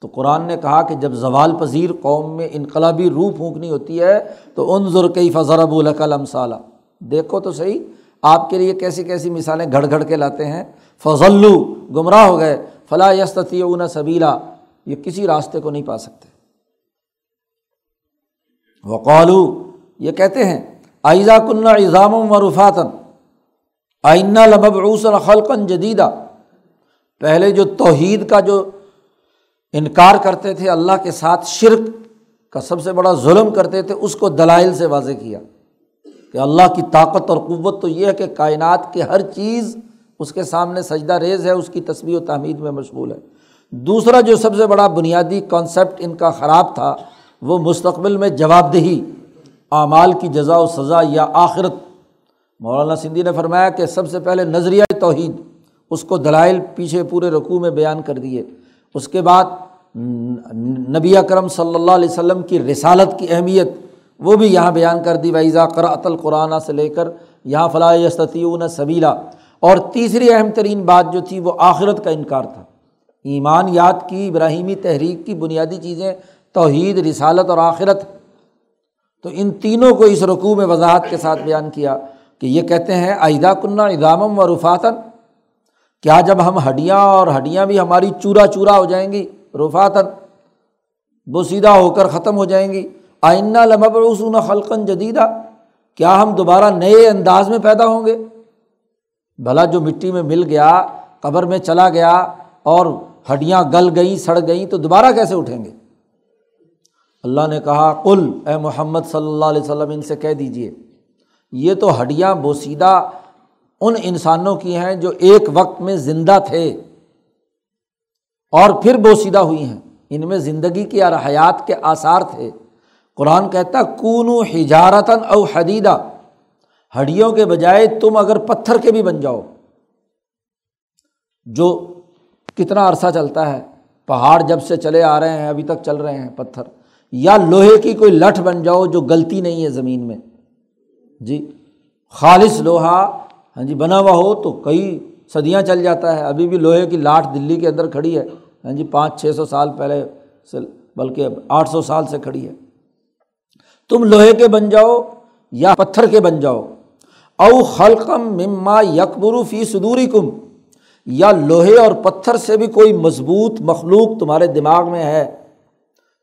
تو قرآن نے کہا کہ جب زوال پذیر قوم میں انقلابی روح پھونکنی ہوتی ہے، تو ان ضرقی فضرب القلم صالہ دیکھو تو صحیح، آپ کے لیے کیسی کیسی مثالیں گھڑ گھڑ کے لاتے ہیں۔ فضلو گمراہ ہو گئے۔ فلاں یستی اون سبیلا، یہ کسی راستے کو نہیں پا سکتے۔ وقالو یہ کہتے ہیں آئزہ کنہ اظام و مرفاتن آئینہ لمبعوس خلقن جدیدہ پہلے جو توحید کا جو انکار کرتے تھے، اللہ کے ساتھ شرک کا سب سے بڑا ظلم کرتے تھے، اس کو دلائل سے واضح کیا کہ اللہ کی طاقت اور قوت تو یہ ہے کہ کائنات کے ہر چیز اس کے سامنے سجدہ ریز ہے، اس کی تصویر و تعمیر میں مشغول ہے۔ دوسرا جو سب سے بڑا بنیادی کانسیپٹ ان کا خراب تھا، وہ مستقبل میں جواب دہی اعمال کی جزا و سزا یا آخرت۔ مولانا سندھی نے فرمایا کہ سب سے پہلے نظریہ توحید، اس کو دلائل پیچھے پورے رقوع میں بیان کر دیے۔ اس کے بعد نبی اکرم صلی اللہ علیہ وسلم کی رسالت کی اہمیت، وہ بھی یہاں بیان کر دی۔ ویزا قرأت القرآن سے لے کر یہاں فلاح یستیون سبیلا اور تیسری اہم ترین بات جو تھی، وہ آخرت کا انکار تھا۔ ایمان یاد کی، ابراہیمی تحریک کی بنیادی چیزیں، توحید، رسالت اور آخرت۔ تو ان تینوں کو اس رقوع میں وضاحت کے ساتھ بیان کیا۔ کہ یہ کہتے ہیں آئدہ کنہ ادامم و رفاتن کیا جب ہم ہڈیاں اور ہڈیاں بھی ہماری چورا چورا ہو جائیں گی؟ رفاتن بوسیدہ ہو کر ختم ہو جائیں گی۔ آئینہ لمبرسون خلقن جدیدہ کیا ہم دوبارہ نئے انداز میں پیدا ہوں گے؟ بھلا جو مٹی میں مل گیا، قبر میں چلا گیا اور ہڈیاں گل گئیں، سڑ گئیں، تو دوبارہ کیسے اٹھیں گے؟ اللہ نے کہا کل اے محمد صلی اللہ علیہ وسلم، ان سے کہہ دیجیے یہ تو ہڈیاں بوسیدہ ان انسانوں کی ہیں جو ایک وقت میں زندہ تھے اور پھر بوسیدہ ہوئی ہیں۔ ان میں زندگی کی اور حیات کے آثار تھے۔ قرآن کہتا کون ہجارتاً او حدیدہ ہڈیوں کے بجائے تم اگر پتھر کے بھی بن جاؤ، جو کتنا عرصہ چلتا ہے، پہاڑ جب سے چلے آ رہے ہیں، ابھی تک چل رہے ہیں پتھر، یا لوہے کی کوئی لٹھ بن جاؤ جو غلطی نہیں ہے زمین میں۔ جی خالص لوہا ہاں جی بنا ہوا ہو تو کئی صدیاں چل جاتا ہے۔ ابھی بھی لوہے کی لاٹ دلی کے اندر کھڑی ہے۔ ہاں جی پانچ، چھ سو سال پہلے سے، بلکہ آٹھ سو سال سے کھڑی ہے۔ تم لوہے کے بن جاؤ یا پتھر کے بن جاؤ۔ او خلقم مما یکبرو فی صدوری کم یا لوہے اور پتھر سے بھی کوئی مضبوط مخلوق تمہارے دماغ میں ہے،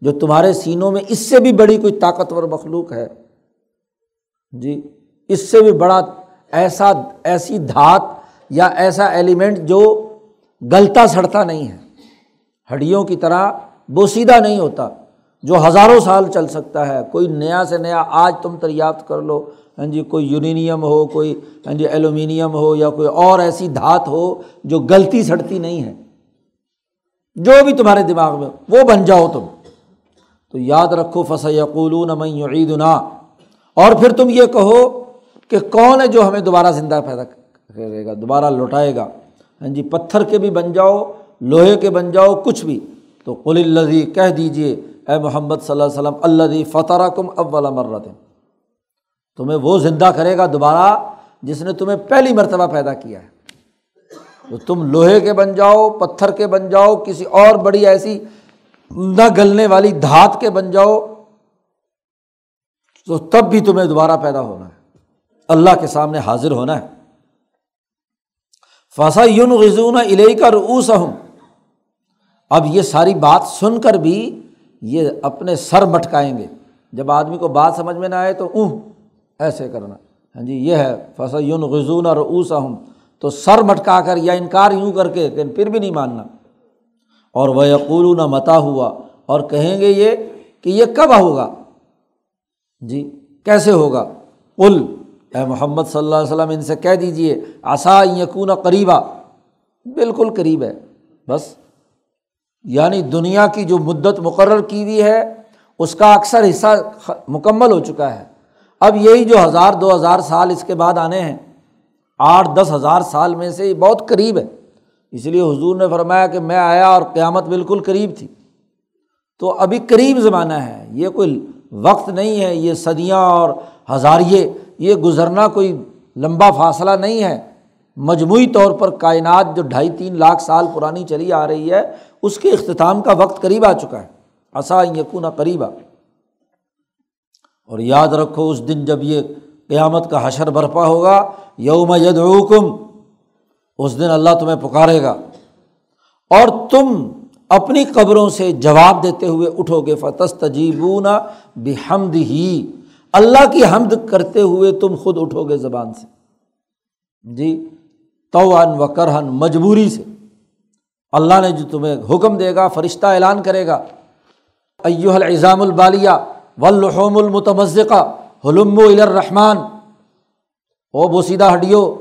جو تمہارے سینوں میں اس سے بھی بڑی کوئی طاقتور مخلوق ہے۔ جی اس سے بھی بڑا ایسا، ایسی دھات یا ایسا ایلیمنٹ جو گلتا سڑتا نہیں ہے۔ ہڈیوں کی طرح بوسیدہ نہیں ہوتا، جو ہزاروں سال چل سکتا ہے۔ کوئی نیا سے نیا، آج تم دریافت کر لو۔ ہاں جی کوئی یونینیم ہو، کوئی ہاں جی ایلومینیم ہو یا کوئی اور ایسی دھات ہو جو گلتی سڑتی نہیں ہے۔ جو بھی تمہارے دماغ میں، وہ بن جاؤ تم۔ تو یاد رکھو فص یقول عید اور پھر تم یہ کہو کہ کون ہے جو ہمیں دوبارہ زندہ پیدا کرے گا، دوبارہ لوٹائے گا؟ ہاں جی پتھر کے بھی بن جاؤ، لوہے کے بن جاؤ، کچھ بھی۔ تو قل الزی کہہ دیجیے اے محمد صلی اللہ علیہ وسلم اللہ فتح کم اول مرت تمہیں وہ زندہ کرے گا دوبارہ جس نے تمہیں پہلی مرتبہ پیدا کیا ہے۔ تو تم لوہے کے بن جاؤ، پتھر کے بن جاؤ، کسی اور بڑی ایسی نہ گلنے والی دھات کے بن جاؤ تو تب بھی تمہیں دوبارہ پیدا ہونا ہے۔ اللہ کے سامنے حاضر ہونا ہے۔ فسا یون غزون علیہ کا روس ہوں اب یہ ساری بات سن کر بھی یہ اپنے سر مٹکائیں گے۔ جب آدمی کو بات سمجھ میں نہ آئے تو اون ایسے کرنا۔ ہاں جی یہ ہے۔ فص یون غزون اور اوس ہوں تو سر مٹکا کر یا انکار یوں کر کے پھر بھی نہیں ماننا۔ اور وہ یقول نہ متا ہوا۔ اور کہیں گے یہ کہ یہ کب ہوگا؟ جی کیسے ہوگا؟ کل اے محمد صلی اللہ علیہ وسلم، ان سے کہہ دیجیے آسا یقون قریبا۔ بالکل قریب ہے، بس۔ یعنی دنیا کی جو مدت مقرر کی ہوئی ہے، اس کا اکثر حصہ مکمل ہو چکا ہے۔ اب یہی جو ہزار، دو ہزار سال اس کے بعد آنے ہیں، آٹھ، دس ہزار سال میں سے یہ بہت قریب ہے۔ اس لیے حضور نے فرمایا کہ میں آیا اور قیامت بالکل قریب تھی۔ تو ابھی قریب زمانہ ہے، یہ کوئی وقت نہیں ہے، یہ صدیاں اور ہزاریے، یہ گزرنا کوئی لمبا فاصلہ نہیں ہے۔ مجموعی طور پر کائنات جو ڈھائی تین لاکھ سال پرانی چلی آ رہی ہے، اس کے اختتام کا وقت قریب آ چکا ہے۔ آسا یقون قریبا۔ اور یاد رکھو، اس دن جب یہ قیامت کا حشر برپا ہوگا، یوم ید اس دن اللہ تمہیں پکارے گا۔ اور تم اپنی قبروں سے جواب دیتے ہوئے اٹھو گے فتس تجیبون بحمد ہی اللہ کی حمد کرتے ہوئے تم خود اٹھو گے زبان سے۔ جی تو و کرہن مجبوری سے۔ اللہ نے جو تمہیں حکم دے گا، فرشتہ اعلان کرے گا۔ ایو الزام البالیہ ولحوم المتمزقہ۔ حلم الرحمان او بوسیدہ ہڈیو،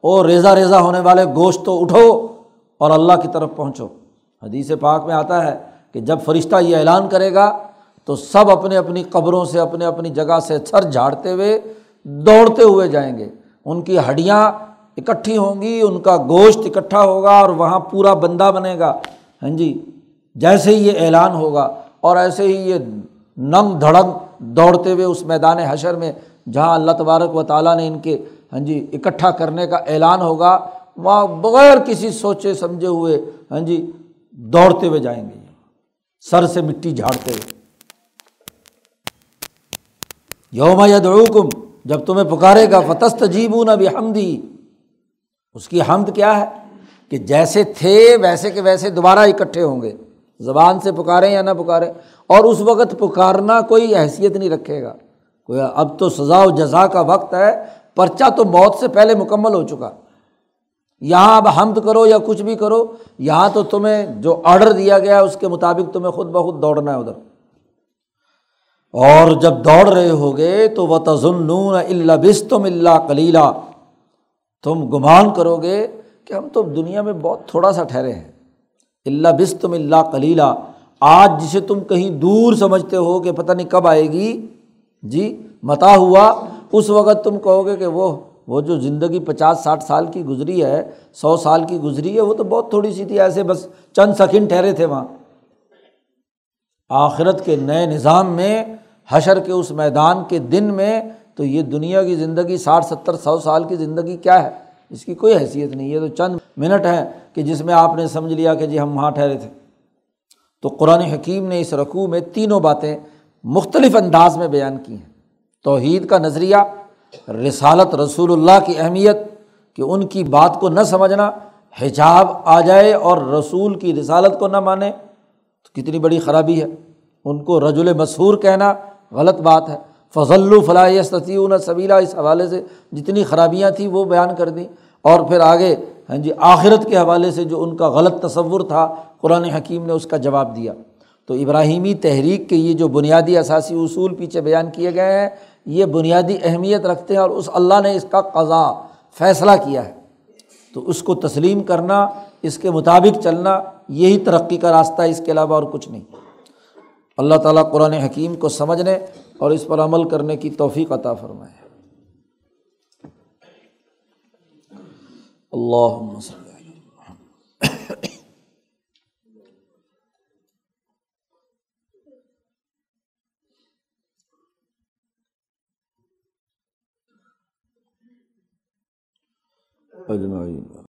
او ریزا ریزا ہونے والے گوشت تو اٹھو اور اللہ کی طرف پہنچو۔ حدیث پاک میں آتا ہے کہ جب فرشتہ یہ اعلان کرے گا تو سب اپنے اپنی قبروں سے اپنے اپنی جگہ سے سر جھاڑتے ہوئے دوڑتے ہوئے جائیں گے۔ ان کی ہڈیاں اکٹھی ہوں گی، ان کا گوشت اکٹھا ہوگا اور وہاں پورا بندہ بنے گا۔ ہاں جی جیسے ہی یہ اعلان ہوگا اور ایسے ہی یہ ننگ دھڑنگ دوڑتے ہوئے اس میدان حشر میں جہاں اللہ تبارک و تعالیٰ نے ان کے ہاں جی اکٹھا کرنے کا اعلان ہوگا، وہاں بغیر کسی سوچے سمجھے ہوئے ہاں جی دوڑتے ہوئے جائیں گے۔ سر سے مٹی جھاڑتے۔ ہوئے یوم یدعوکم، جب تمہیں پکارے گا فتست جیبو نہ بھی حمدی اس کی حمد کیا ہے؟ کہ جیسے تھے، ویسے کہ ویسے دوبارہ اکٹھے ہوں گے۔ زبان سے پکاریں یا نہ پکاریں۔ اور اس وقت پکارنا کوئی حیثیت نہیں رکھے گا۔ کوئی اب تو سزا و جزا کا وقت ہے۔ پرچہ تو موت سے پہلے مکمل ہو چکا۔ یہاں اب حمد کرو یا کچھ بھی کرو، یہاں تو تمہیں جو آڈر دیا گیا اس کے مطابق تمہیں خود بخود دوڑنا ہے ادھر۔ اور جب دوڑ رہے ہوگے تو وہ تزنون اللہ بستم اللہ کلیلہ تم گمان کرو گے کہ ہم تو دنیا میں بہت تھوڑا سا ٹھہرے ہیں۔ اللہ بستم اللہ کلیلہ آج جسے تم کہیں دور سمجھتے ہو کہ پتہ نہیں کب آئے گی۔ جی متا ہوا۔ اس وقت تم کہو گے کہ وہ وہ جو زندگی پچاس ساٹھ سال کی گزری ہے، سو سال کی گزری ہے، وہ تو بہت تھوڑی سی تھی، ایسے بس چند سیکنڈ ٹھہرے تھے وہاں۔ آخرت کے نئے نظام میں، حشر کے اس میدان کے دن میں، تو یہ دنیا کی زندگی ساٹھ ستر، سو سال کی زندگی کیا ہے؟ اس کی کوئی حیثیت نہیں، یہ تو چند منٹ ہیں کہ جس میں آپ نے سمجھ لیا کہ جی ہم وہاں ٹھہرے تھے۔ تو قرآن حکیم نے اس رقوع میں تینوں باتیں مختلف انداز میں بیان کی ہیں۔ توحید کا نظریہ رسالت رسول اللہ کی اہمیت کہ ان کی بات کو نہ سمجھنا، حجاب آ جائے اور رسول کی رسالت کو نہ مانے، تو کتنی بڑی خرابی ہے۔ ان کو رج مسحور کہنا غلط بات ہے۔ فضل الفلاح ستیون سبیلا اس حوالے سے جتنی خرابیاں تھیں وہ بیان کر دیں۔ اور پھر آگے ہاں جی آخرت کے حوالے سے جو ان کا غلط تصور تھا، قرآن حکیم نے اس کا جواب دیا۔ تو ابراہیمی تحریک کے یہ جو بنیادی اثاثی اصول پیچھے بیان کیے گئے ہیں یہ بنیادی اہمیت رکھتے ہیں اور اس اللہ نے اس کا قضا فیصلہ کیا ہے۔ تو اس کو تسلیم کرنا، اس کے مطابق چلنا، یہی ترقی کا راستہ ہے، اس کے علاوہ اور کچھ نہیں۔ اللہ تعالیٰ قرآن حکیم کو سمجھنے اور اس پر عمل کرنے کی توفیق عطا فرمائے۔ اللہ اجمعین۔